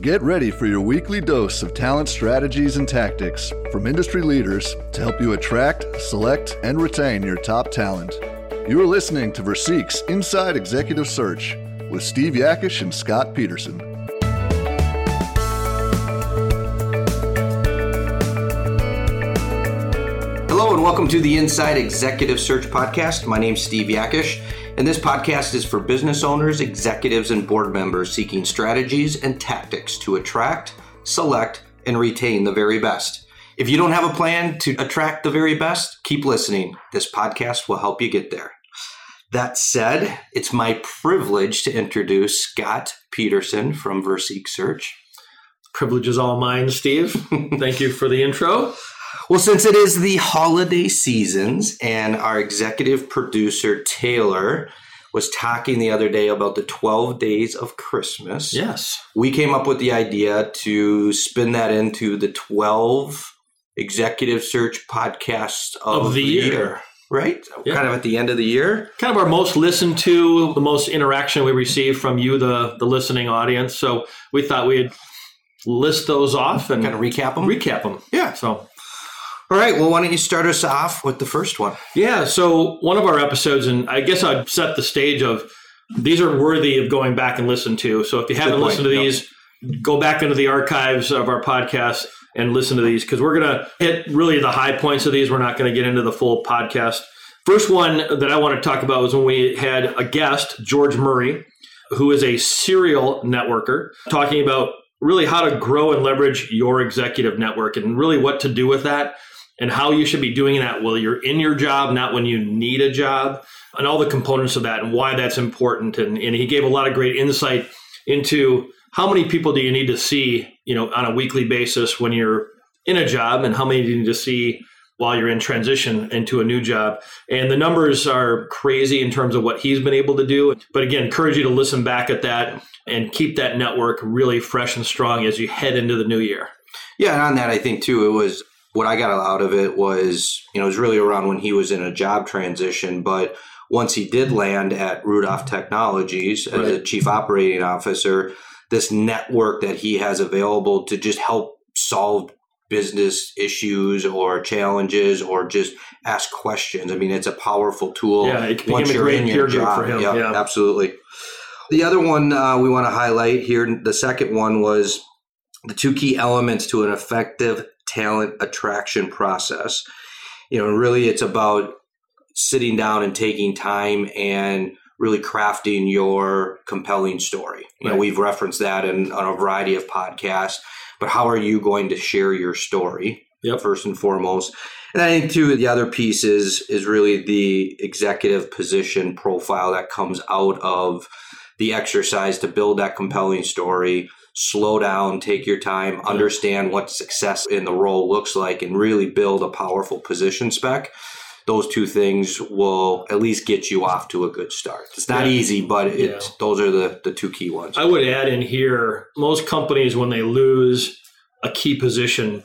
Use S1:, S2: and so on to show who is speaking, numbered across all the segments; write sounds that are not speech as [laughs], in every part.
S1: Get ready for your weekly dose of talent strategies and tactics from industry leaders to help you attract, select, and retain your top talent. You are listening to Versique's Inside Executive Search with Steve Yakish and Scott Peterson.
S2: Hello and welcome to the Inside Executive Search Podcast. My name's Steve Yakish, and this podcast is for business owners, executives, and board members seeking strategies and tactics to attract, select, and retain the very best. If you don't have a plan to attract the very best, keep listening. This podcast will help you get there. That said, it's my privilege to introduce Scott Peterson from Versique Search.
S3: Privilege is all mine, Steve. [laughs] Thank you for the intro.
S2: Well, since it is the holiday seasons, and our executive producer, Taylor, was talking the other day about the 12 days of Christmas.
S3: Yes.
S2: We came up with the idea to spin that into the 12 executive search podcasts of,
S3: Of the year.
S2: Right?
S3: Yeah.
S2: Kind of at the end of the year.
S3: Kind of our most listened to, the most interaction we received from you, the, the listening audience. So we thought we'd list those off and
S2: Kind of recap them.
S3: recap them.
S2: Yeah.
S3: So,
S2: All right. Well, why don't you start us off with the first one?
S3: yeah. So one of our episodes, and I guess I'd set the stage of these are worthy of going back and listen to. So if you haven't listened to
S2: Yep.
S3: these, go back into the archives of our podcast and listen to these because we're going to hit really the high points of these. We're not going to get into the full podcast. First one that I want to talk about was when we had a guest, George Murray, who is a serial networker, talking about really how to grow and leverage your executive network and really what to do with that and how you should be doing that while you're in your job, not when you need a job, and all the components of that and why that's important. And, and he gave a lot of great insight into how many people do you need to see, you know, on a weekly basis when you're in a job, and how many do you need to see while you're in transition into a new job. And the numbers are crazy in terms of what he's been able to do. But again, encourage you to listen back at that and keep that network really fresh and strong as you head into the new year.
S2: Yeah, and on that, I think too, it was what I got out of it was, you know, it was really around when he was in a job transition. But once he did land at Rudolph Technologies as a chief operating officer, this network that he has available to just help solve business issues or challenges or just ask questions. I mean, it's a powerful tool.
S3: Yeah, it became
S2: once
S3: a great peer group for him,
S2: Yeah,
S3: yeah.
S2: absolutely. The other one uh, we want to highlight here, the second one was the two key elements to an effective talent attraction process. You know, really it's about sitting down and taking time and really crafting your compelling story. You know, we've referenced that in, on a variety of podcasts, but how are you going to share your story?
S3: Yep.
S2: First and foremost. And I think too, the other piece is is really the executive position profile that comes out of the exercise to build that compelling story. Slow down, take your time, understand what success in the role looks like, and really build a powerful position spec. Those two things will at least get you off to a good start. It's not
S3: Yeah.
S2: easy, but it's
S3: Yeah.
S2: those are the, the two key ones.
S3: I would add in here most companies, when they lose a key position,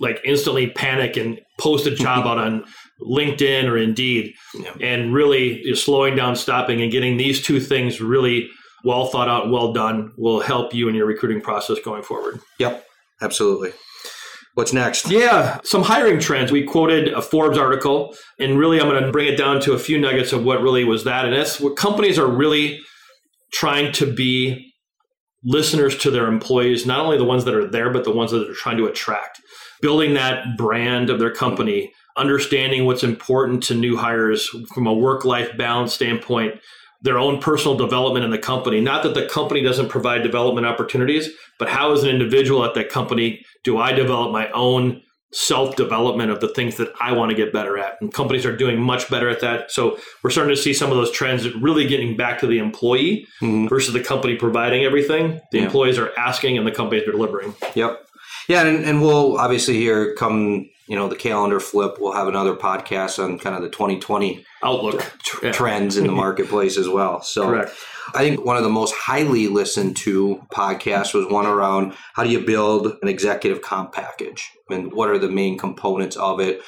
S3: like instantly panic and post a job [laughs] out on LinkedIn or Indeed,
S2: Yeah.
S3: and really slowing down, stopping, and getting these two things really well thought out, well done will help you in your recruiting process going forward.
S2: Yep, absolutely. What's next?
S3: Yeah, some hiring trends. We quoted a Forbes article, and really, I'm going to bring it down to a few nuggets of what really was that. And that's what companies are really trying to be listeners to their employees, not only the ones that are there, but the ones that they're trying to attract. Building that brand of their company, understanding what's important to new hires from a work life balance standpoint, their own personal development in the company. Not that the company doesn't provide development opportunities, but how, as an individual at that company, do I develop my own self development of the things that I want to get better at? And companies are doing much better at that. So we're starting to see some of those trends really getting back to the employee
S2: Mhm.
S3: versus the company providing everything. The
S2: Yeah.
S3: employees are asking and the companies are delivering.
S2: Yep. Yeah, and, and we'll obviously here come, you know, the calendar flip. We'll have another podcast on kind of the 2020
S3: Outlook.
S2: tr-
S3: Yeah.
S2: trends in the [laughs] marketplace as well. So
S3: Correct.
S2: I think one of the most highly listened to podcasts was one around how do you build an executive comp package and what are the main components of it.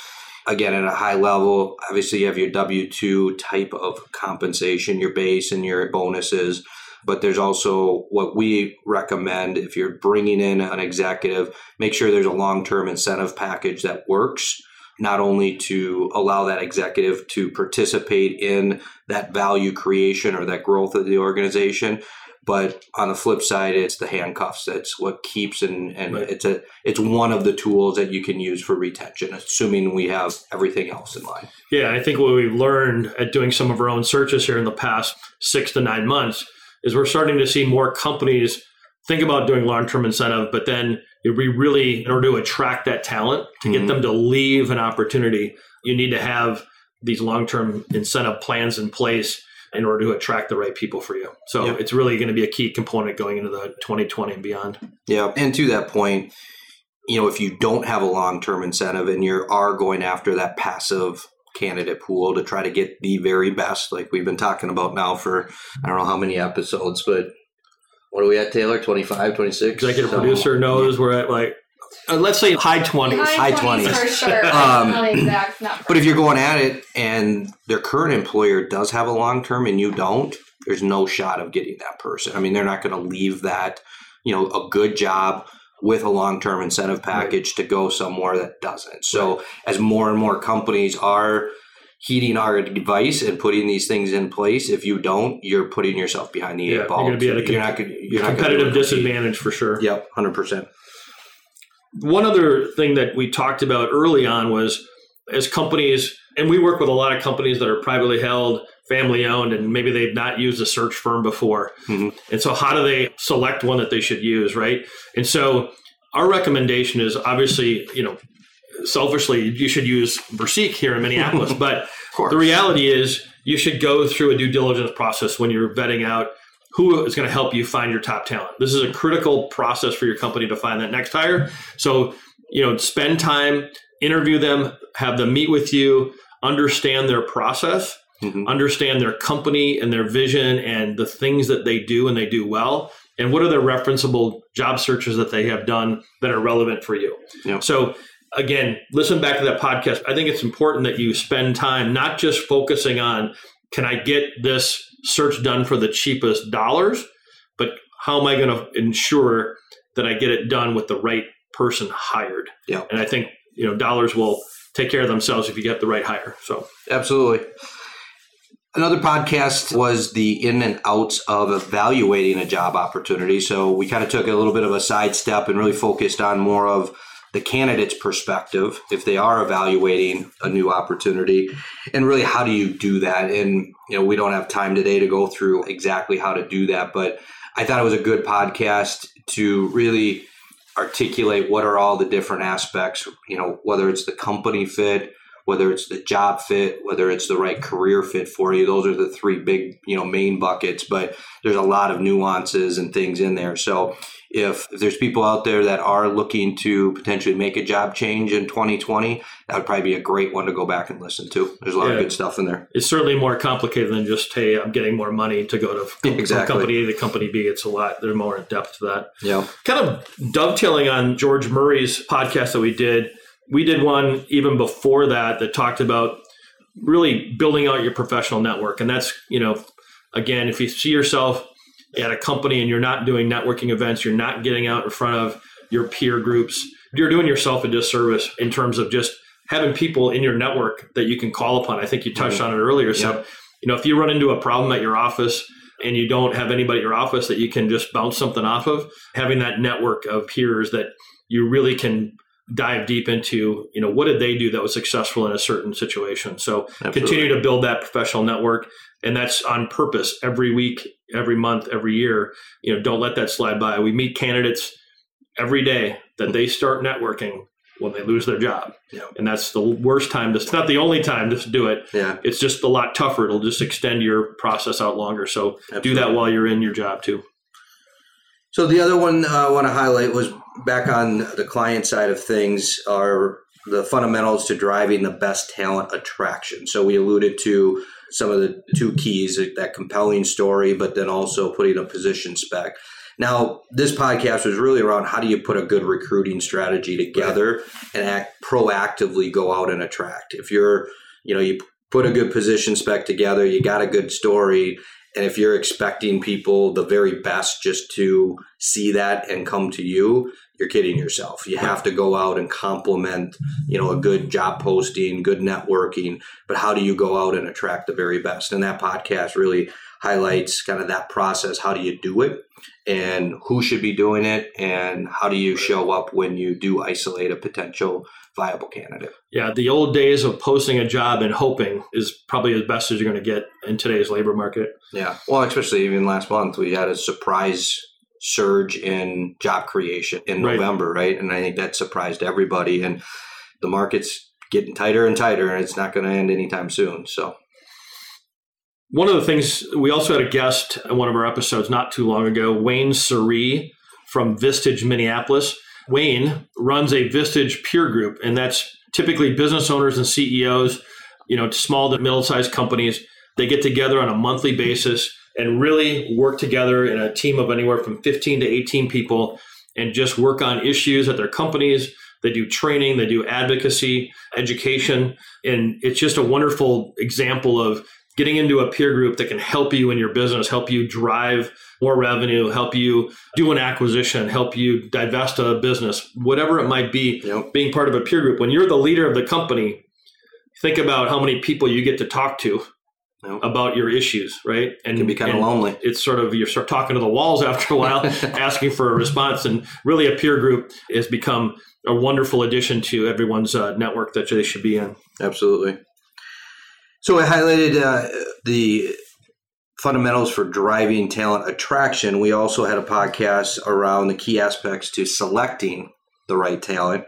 S2: Again, at a high level, obviously you have your W 2 type of compensation, your base and your bonuses. But there's also what we recommend if you're bringing in an executive, make sure there's a long term incentive package that works. Not only to allow that executive to participate in that value creation or that growth of the organization, but on the flip side, it's the handcuffs. That's what keeps and, and right. it's a it's one of the tools that you can use for retention, assuming we have everything else in line.
S3: Yeah, I think what we've learned at doing some of our own searches here in the past six to nine months is we're starting to see more companies think about doing long term incentive, but then we really, in order to attract that talent, to mm-hmm. get them to leave an opportunity, you need to have these long term incentive plans in place in order to attract the right people for you. So yep. it's really going to be a key component going into the 2020 and beyond.
S2: Yeah. And to that point, you know, if you don't have a long term incentive and you are going after that passive candidate pool to try to get the very best, like we've been talking about now for I don't know how many episodes, but what are we at, Taylor? 25, 26?
S3: Executive so, producer knows yeah. we're at like uh, let's say high 20s.
S2: High 20s.
S4: for sure. Um, not exact,
S2: not but if you're going at it and their current employer does have a long term and you don't, there's no shot of getting that person. I mean, they're not going to leave that, you know, a good job with a long term incentive package right. to go somewhere that doesn't. So right. as more and more companies are heeding our advice and putting these things in place. If you don't, you're putting yourself behind the yeah, eight ball.
S3: You're going to be at a com- you're not you're competitive disadvantage for sure.
S2: Yep, hundred percent.
S3: One other thing that we talked about early on was as companies, and we work with a lot of companies that are privately held, family owned, and maybe they've not used a search firm before. Mm-hmm. And so, how do they select one that they should use, right? And so, our recommendation is obviously, you know, selfishly, you should use Versique here in Minneapolis, [laughs] but the reality is you should go through a due diligence process when you're vetting out who is going to help you find your top talent. This is a critical process for your company to find that next hire. So, you know, spend time, interview them, have them meet with you, understand their process, mm-hmm. understand their company and their vision and the things that they do and they do well. And what are the referenceable job searches that they have done that are relevant for you? Yeah. So, again, listen back to that podcast. I think it's important that you spend time not just focusing on can I get this search done for the cheapest dollars, but how am I going to ensure that I get it done with the right person hired?
S2: Yeah.
S3: And I think, you know, dollars will take care of themselves if you get the right hire. So,
S2: absolutely. Another podcast was the in and outs of evaluating a job opportunity. So, we kind of took a little bit of a sidestep and really focused on more of the candidate's perspective if they are evaluating a new opportunity and really how do you do that and you know we don't have time today to go through exactly how to do that but i thought it was a good podcast to really articulate what are all the different aspects you know whether it's the company fit whether it's the job fit whether it's the right career fit for you those are the three big you know main buckets but there's a lot of nuances and things in there so if, if there's people out there that are looking to potentially make a job change in 2020, that would probably be a great one to go back and listen to. There's a lot yeah. of good stuff in there.
S3: It's certainly more complicated than just, hey, I'm getting more money to go to exactly. company A to company B. It's a lot. There's more in depth to that.
S2: Yeah.
S3: Kind of dovetailing on George Murray's podcast that we did, we did one even before that that talked about really building out your professional network. And that's, you know, again, if you see yourself at a company and you're not doing networking events, you're not getting out in front of your peer groups, you're doing yourself a disservice in terms of just having people in your network that you can call upon. I think you touched mm-hmm. on it earlier. So, you know, if you run into a problem at your office and you don't have anybody at your office that you can just bounce something off of, having that network of peers that you really can dive deep into, you know, what did they do that was successful in a certain situation. So Absolutely. continue to build that professional network and that's on purpose every week every month every year you know don't let that slide by we meet candidates every day that they start networking when they lose their job yeah. and that's the worst time to it's not the only time to do it
S2: yeah
S3: it's just a lot tougher it'll just extend your process out longer so Absolutely. do that while you're in your job too
S2: so the other one uh, i want to highlight was back on the client side of things are the fundamentals to driving the best talent attraction so we alluded to some of the two keys that compelling story, but then also putting a position spec. Now, this podcast was really around how do you put a good recruiting strategy together and act proactively go out and attract. If you're, you know, you put a good position spec together, you got a good story, And if you're expecting people the very best just to see that and come to you, you're kidding yourself. You have to go out and complement, you know, a good job posting, good networking, but how do you go out and attract the very best? And that podcast really highlights kind of that process. How do you do it? And who should be doing it? And how do you show up when you do isolate a potential viable candidate?
S3: Yeah, the old days of posting a job and hoping is probably as best as you're going to get in today's labor market.
S2: Yeah. Well, especially even last month, we had a surprise surge in job creation in
S3: Right.
S2: November, right? And I think that surprised everybody. And the market's getting tighter and tighter, and it's not going to end anytime soon. So,
S3: One of the things we also had a guest in one of our episodes not too long ago, Wayne Surrey from Vistage, Minneapolis. Wayne runs a Vistage peer group, and that's typically business owners and CEOs, you know, small to middle-sized companies. They get together on a monthly basis and really work together in a team of anywhere from 15 to 18 people and just work on issues at their companies. They do training, they do advocacy, education, and it's just a wonderful example of getting into a peer group that can help you in your business, help you drive more revenue, help you do an acquisition, help you divest a business, whatever it might be,
S2: Yep.
S3: being part of a peer group. When you're the leader of the company, think about how many people you get to talk to About your issues, right? And
S2: it can be kind of lonely.
S3: It's sort of you start talking to the walls [laughs] after a while, [laughs] asking for a response, and really a peer group has become a wonderful addition to everyone's uh, network that they should be in.
S2: Absolutely. So I highlighted uh, the fundamentals for driving talent attraction. We also had a podcast around the key aspects to selecting the right talent.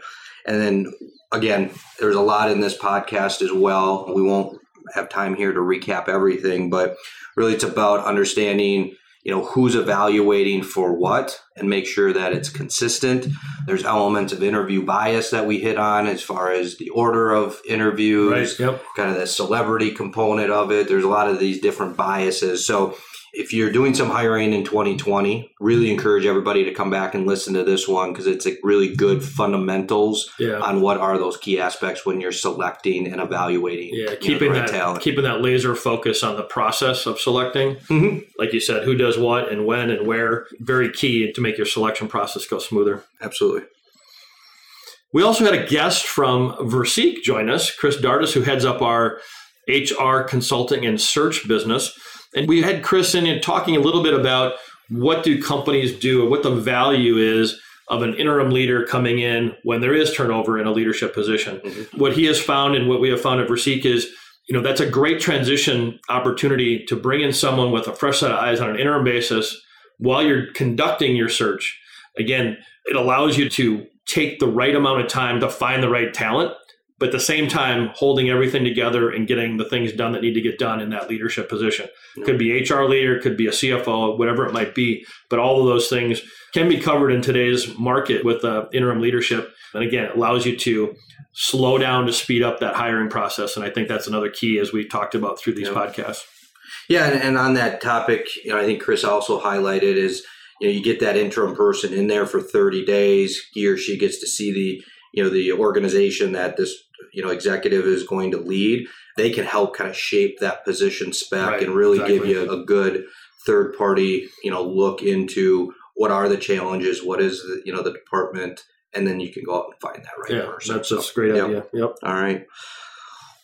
S2: And then again, there's a lot in this podcast as well. We won't have time here to recap everything, but really it's about understanding you know who's evaluating for what and make sure that it's consistent there's elements of interview bias that we hit on as far as the order of interviews
S3: Yep.
S2: kind of the celebrity component of it. There's a lot of these different biases. So if you're doing some hiring in 2020, really encourage everybody to come back and listen to this one because it's a really good fundamentals
S3: Yeah.
S2: on what are those key aspects when you're selecting and evaluating
S3: Yeah,
S2: know,
S3: keeping
S2: the
S3: that
S2: talent.
S3: keeping that laser focus on the process of selecting,
S2: Mhm.
S3: like you said, who does what and when and where, very key to make your selection process go smoother.
S2: Absolutely.
S3: We also had a guest from Versique join us, Chris Dardis, who heads up our HR consulting and search business. And we had Chris in talking a little bit about what do companies do, and what the value is of an interim leader coming in when there is turnover in a leadership position. Mm-hmm. What he has found and what we have found at Versique is, you know, that's a great transition opportunity to bring in someone with a fresh set of eyes on an interim basis while you're conducting your search. Again, it allows you to take the right amount of time to find the right talent, but at the same time, holding everything together and getting the things done that need to get done in that leadership position. Could be HR leader, could be a CFO, whatever it might be. But all of those things can be covered in today's market with uh, interim leadership. And again, it allows you to slow down to speed up that hiring process. And I think that's another key as we talked about through these
S2: Yeah.
S3: podcasts.
S2: Yeah, and, and on that topic, you know, I think Chris also highlighted is you know you get that interim person in there for 30 days. He or she gets to see the you know the organization that this you know executive is going to lead. They can help kind of shape that position spec
S3: Right,
S2: and really give you a good third party you know look into what are the challenges, what is the you know the department, and then you can go out and find that right
S3: Yeah,
S2: person.
S3: that's,
S2: So,
S3: that's a great
S2: yep.
S3: idea. Yep.
S2: all right.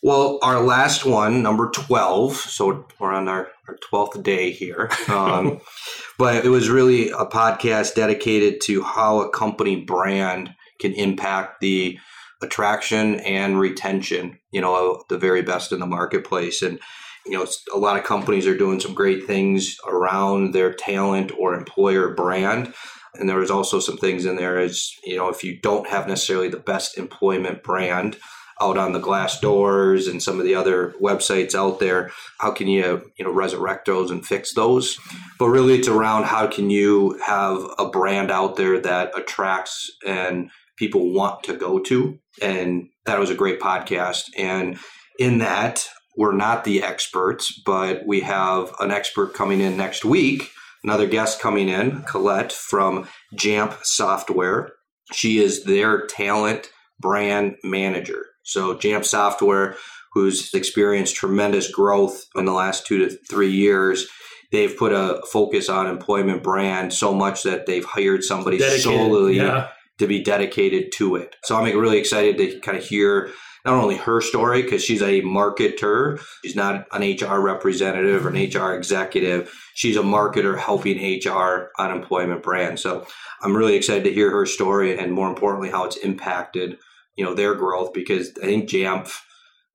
S2: Well, our last one, number 12, so we're on our, our 12th day here. Um, [laughs] but it was really a podcast dedicated to how a company brand can impact the attraction and retention, you know, the very best in the marketplace. And, you know, a lot of companies are doing some great things around their talent or employer brand. And there is also some things in there as, you know, if you don't have necessarily the best employment brand, out on the glass doors and some of the other websites out there how can you you know resurrect those and fix those but really it's around how can you have a brand out there that attracts and people want to go to and that was a great podcast. And in that we're not the experts but we have an expert coming in next week another guest coming in colette from Jamf software. She is their talent brand manager. So Jamf Software, who's experienced tremendous growth in the last two to three years, they've put a focus on employment brand so much that they've hired somebody
S3: Dedicated,
S2: solely
S3: yeah.
S2: To be dedicated to it. So I'm really excited to kind of hear not only her story because she's a marketer, she's not an HR representative or an HR executive. She's a marketer helping HR on employment brand. So I'm really excited to hear her story and more importantly how it's impacted, you know, their growth because I think Jamf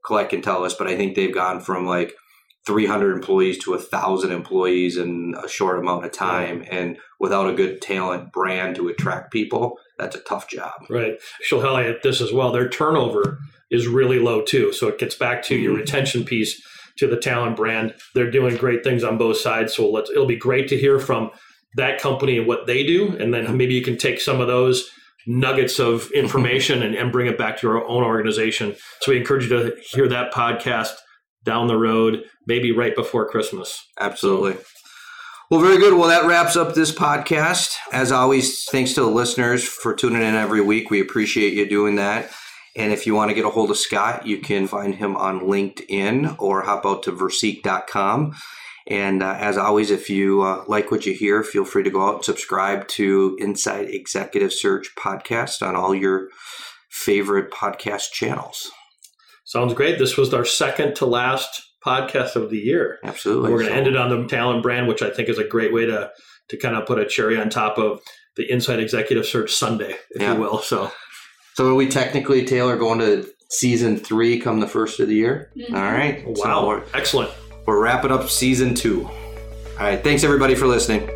S2: Collect can tell us, but I think they've gone from like 300 employees to a thousand employees in a short amount of time and without a good talent brand to attract people that's a tough job
S3: Right. She'll highlight this as well. Their turnover is really low too. So it gets back to your mm-hmm. retention piece to the talent brand. They're doing great things on both sides. So let's it'll be great to hear from that company and what they do. And then maybe you can take some of those nuggets of information and, and bring it back to your own organization. So we encourage you to hear that podcast down the road, maybe right before Christmas.
S2: Absolutely. Well, very good. Well, that wraps up this podcast. As always, thanks to the listeners for tuning in every week. We appreciate you doing that. And if you want to get a hold of Scott, you can find him on LinkedIn or hop out to Versique.com. And uh, as always, if you uh, like what you hear, feel free to go out and subscribe to Inside Executive Search podcast on all your favorite podcast channels.
S3: Sounds great. This was our second to last podcast of the year.
S2: Absolutely.
S3: We're going to
S2: So-
S3: end it on the talent brand, which I think is a great way to to kind of put a cherry on top of the Inside Executive Search Sunday, if
S2: Yeah.
S3: you will. So
S2: So are we technically, Taylor, going to season three come the first of the year?
S4: Mhm.
S2: All right. So
S3: wow,
S2: we're,
S3: excellent.
S2: we're wrapping up season two. All right. Thanks, everybody, for listening.